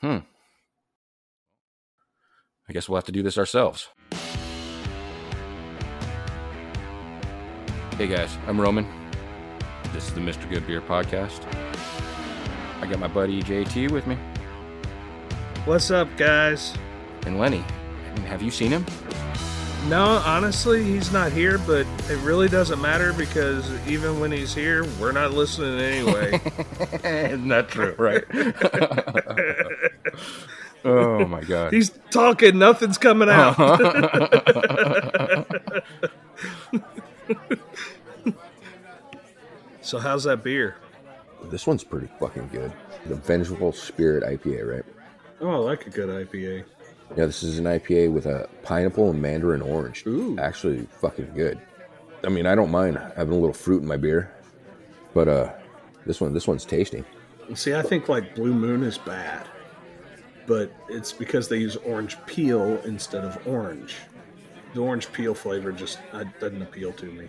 Hmm. I guess we'll have to do this ourselves. Hey guys, I'm Roman. This is the Mr. Good Beer podcast. I got my buddy JT with me What's up, guys? and Lenny. Have you seen him? No, honestly, he's not here, but it really doesn't matter because even when he's here, we're not listening anyway. Isn't that true? Right. oh my god. he's talking, nothing's coming out. so, how's that beer? This one's pretty fucking good. The Vengeful Spirit IPA, right? Oh, I like a good IPA. Yeah, this is an IPA with a pineapple and mandarin orange. Ooh. Actually, fucking good. I mean, I don't mind having a little fruit in my beer, but uh, this one, this one's tasty. See, I think like Blue Moon is bad, but it's because they use orange peel instead of orange. The orange peel flavor just uh, doesn't appeal to me.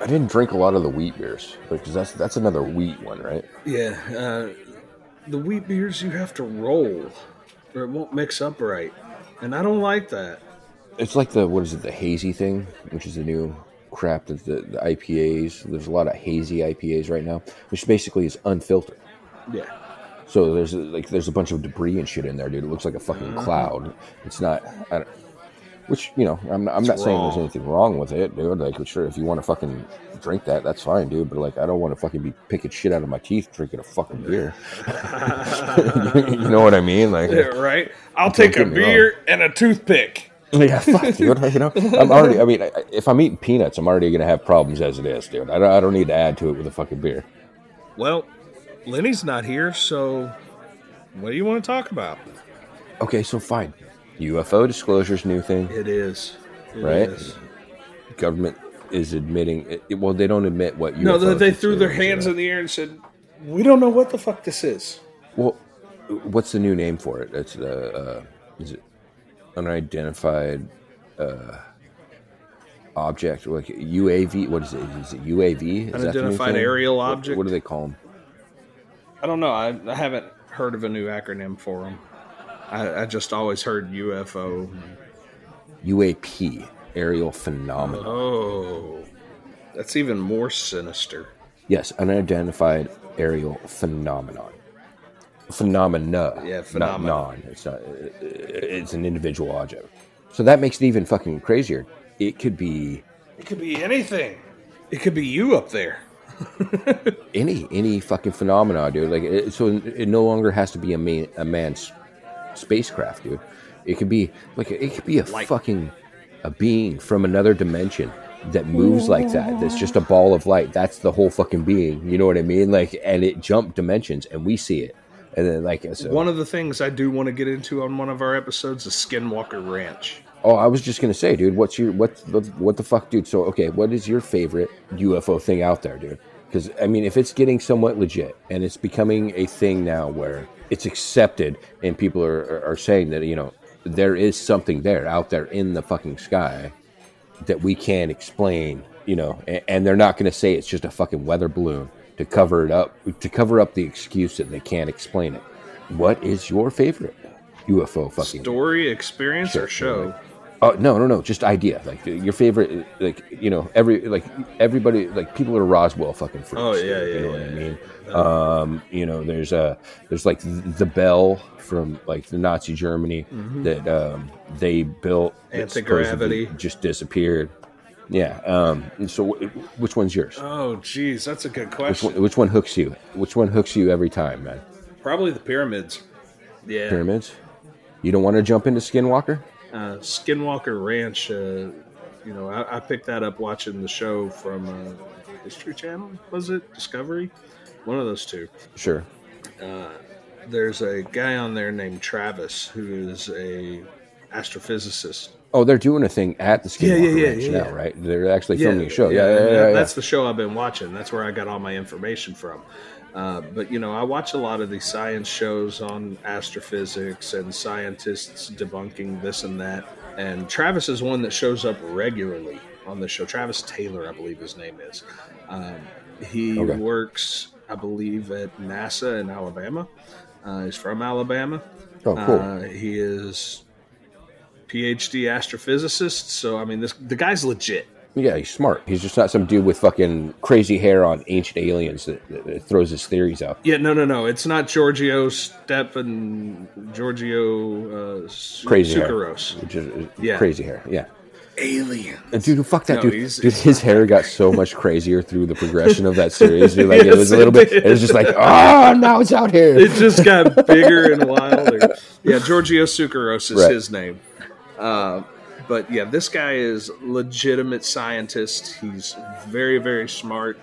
I didn't drink a lot of the wheat beers because that's that's another wheat one, right? Yeah, uh, the wheat beers you have to roll, or it won't mix up right, and I don't like that. It's like the what is it, the hazy thing, which is the new crap that the, the IPAs. There's a lot of hazy IPAs right now, which basically is unfiltered. Yeah, So there's like there's a bunch of debris and shit in there, dude. It looks like a fucking mm-hmm. cloud. It's not. I don't, which you know, I'm, I'm not saying there's anything wrong with it, dude. Like, sure, if you want to fucking drink that, that's fine, dude. But like, I don't want to fucking be picking shit out of my teeth drinking a fucking beer. you know what I mean? Like, yeah right. I'll take a get wrong. beer and a toothpick. yeah, fuck, dude. You know, I'm already. I mean, if I'm eating peanuts, I'm already gonna have problems as it is, dude. I don't, I don't need to add to it with a fucking beer. Well, Lenny's not here, so what do you want to talk about? Okay, so fine. UFO disclosure's new thing. It is, It Right? is. government is admitting it, well they don't admit what No, they, they threw their hands in the air and said, "We don't know what the fuck this is." well what's the new name for it it's the uh, is it unidentified uh, object like UAV what is it is it UAV is Unidentified aerial What- object? what, do they call them I don't know. I, I haven't heard of a new acronym for them. I, I just always heard UFO. UAP aerial phenomenon Oh, that's even more sinister. yes unidentified aerial phenomenon phenomena Yeah, not non it's not it's an individual object so that makes it even fucking crazier it could be It could be anything. It could be you up there. any any fucking phenomena, dude. Like, it, so it no longer has to be a man a man's spacecraft, dude. It could be like it could be a Light. fucking a being from another dimension that moves like that. That's just a ball of light. That's the whole fucking being. You know what I mean? Like, and it jumped dimensions, and we see it. And then, like, so, One of the things I do want to get into on one of our episodes is Skinwalker Ranch. Oh, I was just gonna say, dude. What's your what the what the fuck, dude? So, okay, what is your favorite UFO thing out there, dude? Because I mean, if it's getting somewhat legit and it's becoming a thing now where it's accepted and people are, are, saying that you know there is something there out there in the fucking sky that we can't explain, you know, and, and they're not going to say it's just a fucking weather balloon to cover it up to cover up the excuse that they can't explain it. What is your favorite UFO fucking Story, experience, or show? Oh no, no, no! Just idea. Like your favorite, like you know, every like everybody, like people are Roswell fucking freaks. Oh, yeah, yeah, you yeah, know what yeah, I mean. Um, you know, there's a there's like the bell from like the Nazi Germany that um, they built that Anti-gravity. just disappeared. Yeah. Um. So, wh- which one's yours? Oh, geez, that's a good Which question. one, which one hooks you? Which one hooks you every time, man? Probably the pyramids. Yeah. Pyramids. You don't want to jump into Skinwalker? Uh, Skinwalker Ranch. Uh, you know, I, I picked that up watching the show from uh, History Channel. Was it Discovery? One of those two. Sure. There's a guy on there named Travis who is a astrophysicist. Oh, they're doing a thing at the Skinwalker Yeah, yeah, yeah, Ranch yeah, now, right? They're actually filming a show. Yeah, yeah, and yeah. that- yeah. That's the show I've been watching. That's where I got all my information from. Uh, but you know, I watch a lot of these science shows on astrophysics and scientists debunking this and that. And Travis is one that shows up regularly on the show. Travis Taylor, I believe his name is. Um, he Okay. works, I believe, at NASA in Alabama. Uh, he's from Alabama. Oh, cool. Uh, he is PhD astrophysicist. So I mean, this the guy's legit. Yeah, he's smart. He's just not some dude with fucking crazy hair on ancient aliens that, that, that throws his theories out. Yeah, no, no, no. It's not Giorgio Stepan Giorgio uh, Su- Crazy hair. Which is, Yeah. Crazy hair. Yeah. Alien. And dude, fuck that No, dude. he's- dude, his hair got so much crazier through the progression of that series. Dude, like it was a little it bit. It was just like, oh, now it's out here. It just got bigger and wilder. Yeah, Giorgio Tsoukalos is Right. his name. Uh, but yeah, this guy is legitimate scientist. He's very, very smart,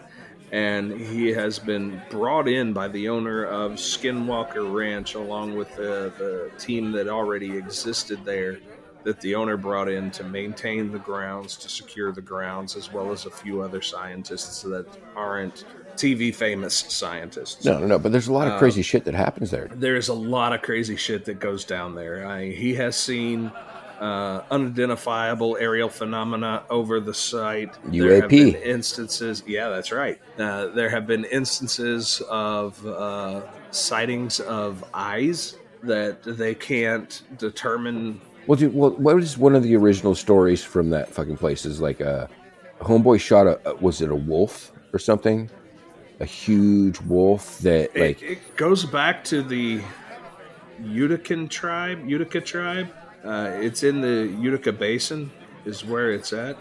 and he has been brought in by the owner of Skinwalker Ranch, along with the, the team that already existed there. That the owner brought in to maintain the grounds, to secure the grounds, as well as a few other scientists that aren't TV famous scientists No, no, no. But there's a lot of crazy um, shit that happens there. there's a lot of crazy shit that goes down there. I, he has seen uh, unidentifiable aerial phenomena over the site. There have UAP. been instances. Yeah, that's right. Uh, there have been instances of uh, sightings of eyes that they can't determine. Well, dude, well, what was one of the original stories from that fucking place? Is like a, a homeboy shot a, a- was it a wolf or something? A huge wolf that like it, it goes back to the Utican tribe, Utica tribe. Uh, it's in the Utica Basin, is where it's at.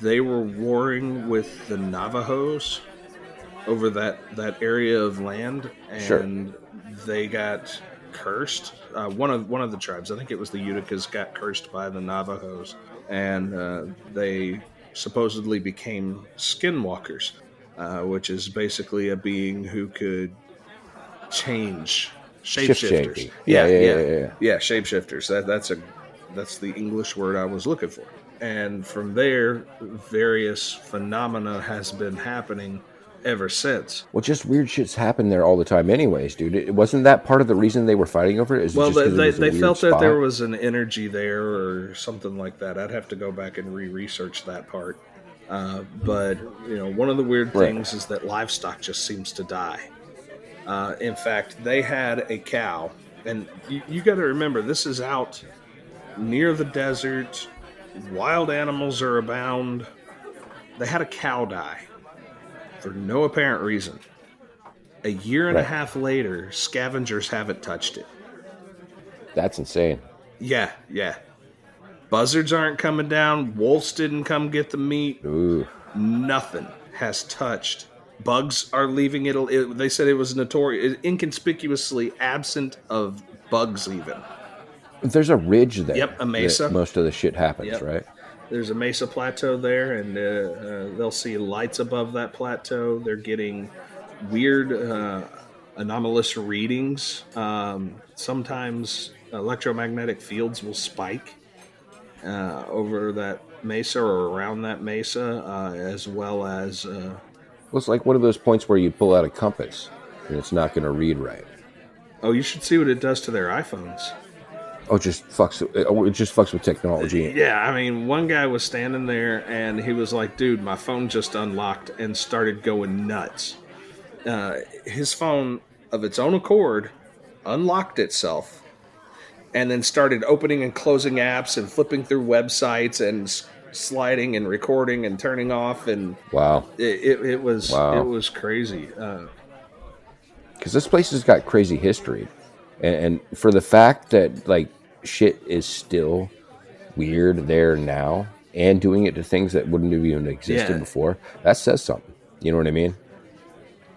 They were warring with the Navajos over that that area of land, Sure. and they got cursed. Uh, one of one of the tribes, I think it was the Uticas, got cursed by the Navajos, and uh, they supposedly became skinwalkers, uh, which is basically a being who could change shapeshifters. Shift-shaping. Yeah, yeah, yeah, yeah, yeah. Yeah, shapeshifters. That that's a that's the English word I was looking for. And from there, various phenomena has been happening ever since. well, just weird shit's happened there all the time, anyways, dude. It wasn't that part of the reason they were fighting over it. Is it Well, it they, they felt that there was an energy there or something like that. I'd have to go back and re-research that part. Uh, but you know, one of the weird Right. things is that livestock just seems to die. Uh, in fact, they had a cow, and you, you got to remember this is out near the desert. Wild animals are abound. They had a cow die for no apparent reason. A year and a half later, scavengers haven't touched it. That's insane. Yeah, yeah. Buzzards aren't coming down. Wolves didn't come get the meat. Ooh, Nothing has touched. Bugs are leaving it. it they said it was notorious, inconspicuously absent of bugs. Even there's a ridge there. Yep, a mesa. Most of the shit happens, Yep. right? there's a mesa plateau there, and uh, uh, they'll see lights above that plateau. They're getting weird, uh, anomalous readings. Um, sometimes electromagnetic fields will spike uh, over that mesa or around that mesa, uh, as well as uh, Well, it's like one of those points where you pull out a compass and it's not going to read right. oh, you should see what it does to their iPhones. Oh, just fucks. Oh, it just fucks with technology. Yeah, I mean, one guy was standing there and he was like, dude, my phone just unlocked and started going nuts. Uh, his phone, of its own accord, unlocked itself and then started opening and closing apps and flipping through websites and s- sliding and recording and turning off. And Wow, it, it, it was Wow. it was crazy. Uh, because this place has got crazy history, and, and for the fact that like shit is still weird there now and doing it to things that wouldn't have even existed Yeah. before, that says something. You know what I mean?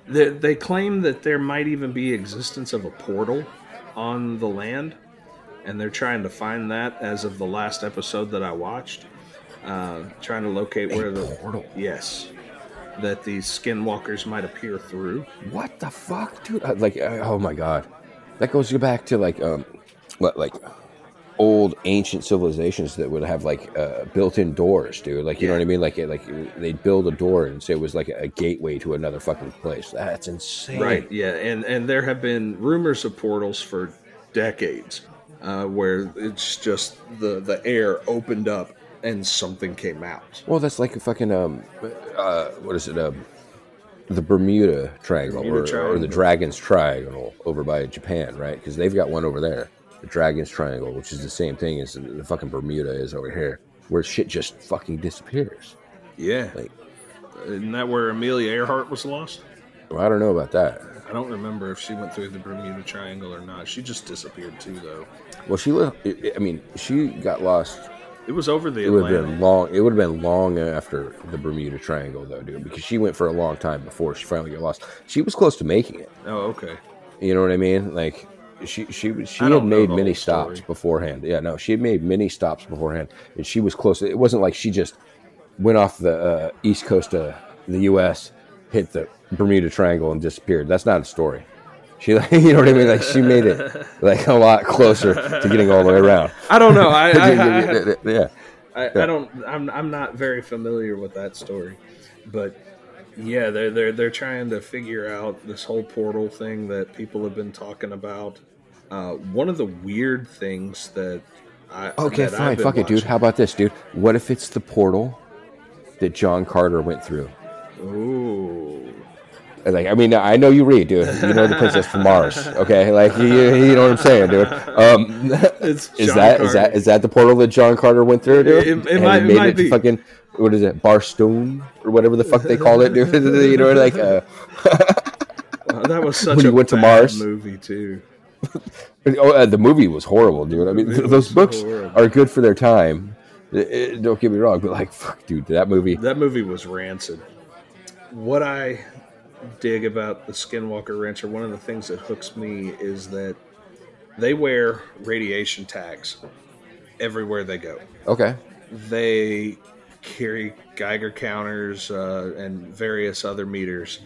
They, they claim that there might even be existence of a portal on the land, and they're trying to find that as of the last episode that I watched. Uh, trying to locate where the portal? Yes, that these skinwalkers might appear through. What the fuck, dude? Uh, Like, uh, oh my god, that goes back to like um, what like old ancient civilizations that would have like uh, built-in doors, dude. Like, you know what I mean? Like, it- like they'd build a door and say it was like a gateway to another fucking place. That's insane, Right. Yeah, and and there have been rumors of portals for decades, uh, where it's just the the air opened up and something came out. Well, that's like a fucking um, uh, what is it? Um, the Bermuda Triangle, Bermuda or, or the Dragon's Triangle over by Japan, right? Because they've got one over there, the Dragon's Triangle, which is the same thing as the fucking Bermuda is over here, where shit just fucking disappears. Yeah. Like, Isn't that where Amelia Earhart was lost? well, I don't know about that. I don't remember if she went through the Bermuda Triangle or not. She just disappeared too, though. Well, she I mean, she got lost. It was over the It would have been long. It would have been long after the Bermuda Triangle, though, dude, because she went for a long time before she finally got lost. She was close to making it. Oh, okay. You know what I mean? Like she she she had made many stops story. beforehand. Yeah, no, she had made many stops beforehand, and she was close. It wasn't like she just went off the uh, east coast of the U.S., hit the Bermuda Triangle, and disappeared. That's not a story. She, like, you know what I mean? Like she made it like a lot closer to getting all the way around. I don't know. I, I, I, yeah, I, I don't. I'm. I'm not very familiar with that story, but yeah, they're they're they're trying to figure out this whole portal thing that people have been talking about. Uh, one of the weird things that I Okay, that fine. Fuck it, dude. How about this, dude? What if it's the portal that John Carter went through? Ooh, Like, I mean, I know you read, dude. You know the Princess from Mars. Okay, like you, you know what I'm saying, dude. Um, it's is that is that Carter. is that the portal that John Carter went through, dude? It- it And might- he it might it be. fucking what is it, Barstone or whatever the fuck they call it, dude. you know, like uh, Uh, that was such when a he went to Mars? movie too. oh, uh, the movie was horrible, dude. I mean, It those books horrible. are good for their time. Uh, don't get me wrong, but like, fuck, dude, that movie. That movie was rancid. What I dig about the Skinwalker Rancher, one of the things that hooks me is that they wear radiation tags everywhere they go. Okay, They carry Geiger counters uh, and various other meters.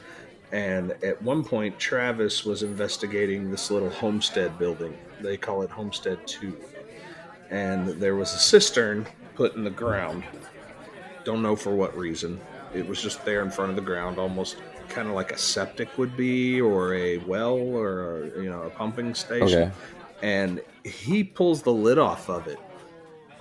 And at one point, Travis was investigating this little homestead building. They call it Homestead 2. And there was a cistern put in the ground. Don't know for what reason. It was just there in front of the ground, almost kind of like a septic would be, or a well, or you know, a pumping station. Okay. And he pulls the lid off of it.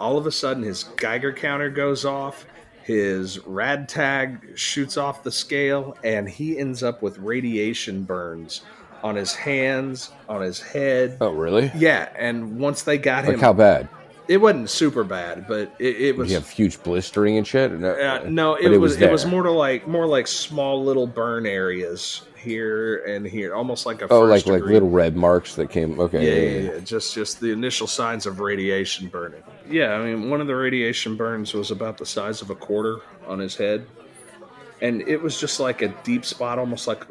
All of a sudden, his Geiger counter goes off. His rad tag shoots off the scale, and he ends up with radiation burns on his hands, on his head. oh really? Yeah, and once they got him, Like how bad? It wasn't super bad, but it, it was. You have huge blistering and shit. No, Uh, no, it, but was, it was more to like more like small little burn areas here and here, almost like a Oh, like like little red marks that came. Okay, yeah, yeah, yeah. yeah, just just the initial signs of radiation burning. Yeah, I mean, one of the radiation burns was about the size of a quarter on his head, and it was just like a deep spot, almost like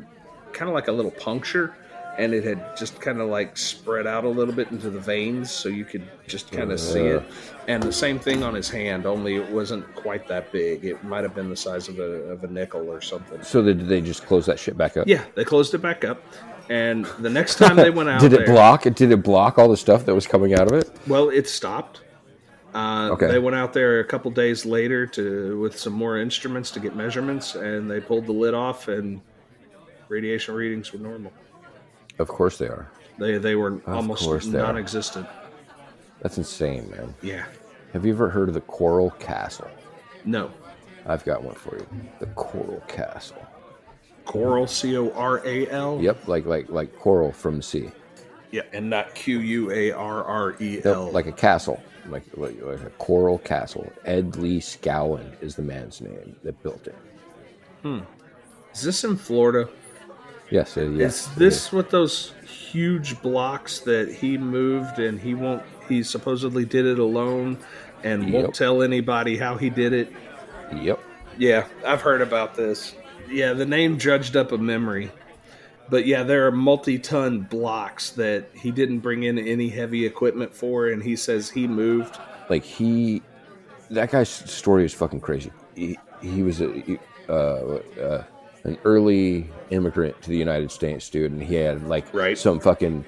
kind of like a little puncture, and it had just kind of like spread out a little bit into the veins, so you could just kind of see it. And the same thing on his hand, only it wasn't quite that big. It might have been the size of a of a nickel or something. So did they just close that shit back up? Yeah, they closed it back up. And the next time they went out, Did it there- block? Did it block all the stuff that was coming out of it? Well, it stopped. Uh, Okay. They went out there a couple days later to with some more instruments to get measurements, and they pulled the lid off, and radiation readings were normal. Of course they are. They they were course almost they non-existent. That's insane, man. Yeah. Have you ever heard of the Coral Castle? No. I've got one for you. The Coral Castle. Coral, C O R A L. Yep, like like like coral from the sea. Yeah, and not Q U A R R E No, like a castle, like, like like a coral castle. Ed Lee Scowen is the man's name that built it. Hmm. Is this in Florida? Yes, it, yes. is it this with those huge blocks that he moved and he won't? He supposedly did it alone and Yep. won't tell anybody how he did it. Yep. Yeah, I've heard about this. Yeah, the name judged up a memory. But yeah, there are multi ton blocks that he didn't bring in any heavy equipment for, and he says he moved. Like he, that guy's story is fucking crazy. He, he was a, uh, uh, an early immigrant to the United States, dude, and he had like Right. some fucking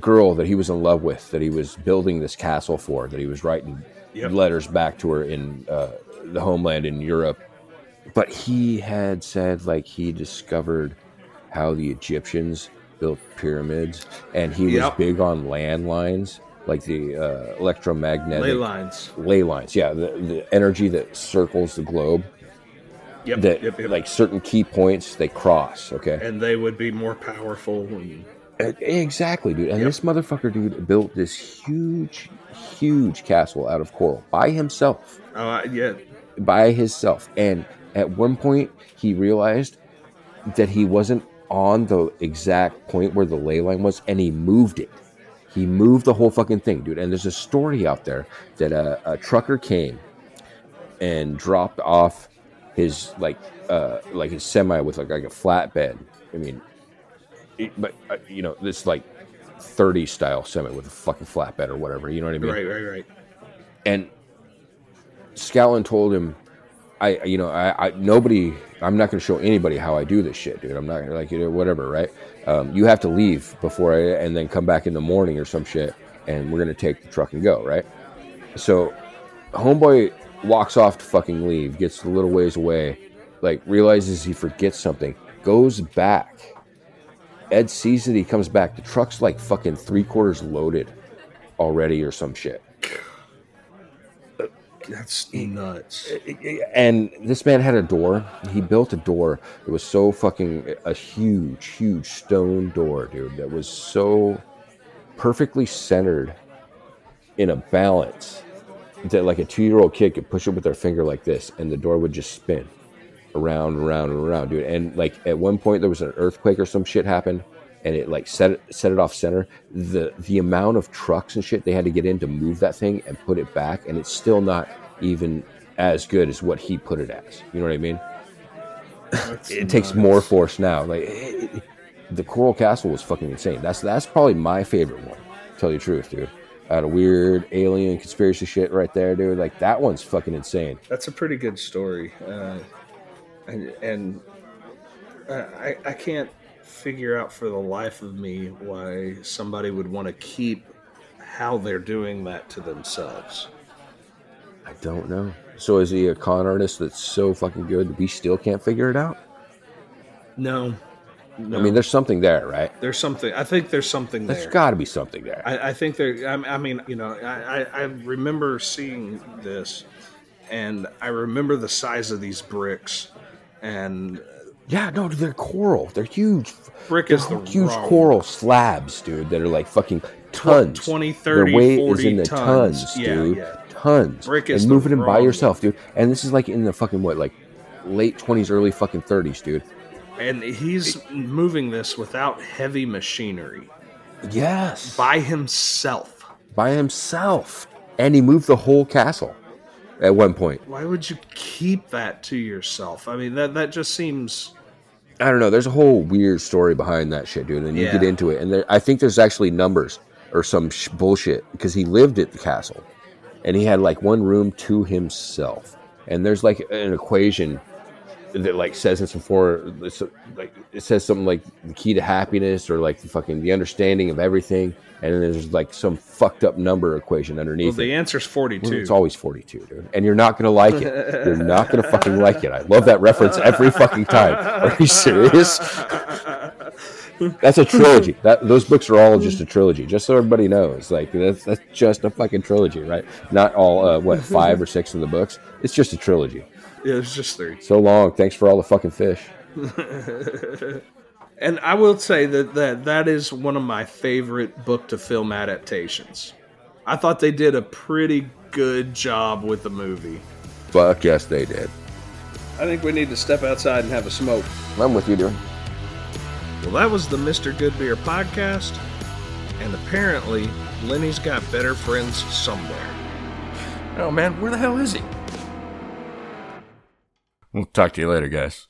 girl that he was in love with that he was building this castle for that he was writing Yep. letters back to her in uh, the homeland in Europe. But he had said like he discovered how the Egyptians built pyramids, and he was big on landlines, like the uh, electromagnetic Ley lines. ley lines. Yeah, the, the energy that circles the globe. Yep, that yep, yep. like certain key points they cross. Okay, and they would be more powerful. And, Uh, Exactly, dude. And Yep. this motherfucker, dude, built this huge, huge castle out of coral by himself. oh, yeah, By himself. And at one point, he realized that he wasn't on the exact point where the ley line was, and he moved it. He moved the whole fucking thing, dude. And there's a story out there that a, a trucker came and dropped off his like uh like his semi with like like a flatbed. I mean, it- but uh, you know this like 30 style semi with a fucking flatbed or whatever. You know what I mean? right, right, right. and Scallon told him, "I, you know, I, I nobody, I'm not going to show anybody how I do this shit, dude. I'm not gonna, like, you know, whatever, right? Um, you have to leave before I, and then come back in the morning or some shit, and we're going to take the truck and go, right? So, homeboy walks off to fucking leave, gets a little ways away, like realizes he forgets something, goes back. Ed sees it. He comes back. The truck's like fucking three quarters loaded already or some shit. That's nuts. and this man had a door. He built a door. It was so fucking a huge, huge stone door, dude. That was so perfectly centered in a balance that like a two-year-old kid could push it with their finger like this, and the door would just spin around, and around, and around, dude. And like at one point there was an earthquake or some shit happened, and it like set it set it off center. The the amount of trucks and shit they had to get in to move that thing and put it back, and it's still not even as good as what he put it as. You know what I mean? It takes more force now. Like it, it- the Coral Castle was fucking insane. That's that's probably my favorite one. Tell you the truth, dude. Out of weird alien conspiracy shit right there, dude. Like that one's fucking insane. That's a pretty good story, uh, and and uh, I I can't figure out for the life of me why somebody would want to keep how they're doing that to themselves. I don't know. So is he a con artist that's so fucking good that we still can't figure it out? No, no. I mean, there's something there, right? there's something. I think there's something there. There's got to be something there. I, I think there. I, I mean, you know, I, I, I remember seeing this, and I remember the size of these bricks, and uh, yeah, no, they're coral. They're huge. brick They're is the huge wrong- coral slabs, dude, that are like fucking tons. 20, Their weight 40 is in the tons. tons, Yeah, dude. yeah. Tons. Brick is and moving them by yourself, dude. And this is like in the fucking what, like late twenties, early fucking thirties, dude. And he's moving this without heavy machinery Yes. by himself. by himself. And he moved the whole castle at one point. Why would you keep that to yourself? I mean, that that just seems I don't know. There's a whole weird story behind that shit, dude. And you Yeah. get into it, and there, I think there's actually numbers or some sh- bullshit because he lived at the castle, and he had like one room to himself. And there's like an equation that like says in some for it's like it says something like the key to happiness or like the fucking the understanding of everything. And then there's like some fucked up number equation well. underneath. it. The answer's Well, forty-two. It's always 42, dude. And you're not to like it. You're not to fucking like it. I love that reference every fucking time. Are you serious? That's a trilogy. That those books are all just a trilogy. Just so everybody knows, like that's that's just a fucking trilogy, right? Not all uh, what five or six of the books. It's just a trilogy. yeah, it's just three. So long. Thanks for all the fucking fish. And I will say that that that is one of my favorite book to film adaptations. I thought they did a pretty good job with the movie. Fuck yes, they did. I think we need to step outside and have a smoke. I'm with you, dude. Well, that was the Mr. Goodbeer podcast. And apparently, Lenny's got better friends somewhere. Oh man, where the hell is he? We'll talk to you later, guys.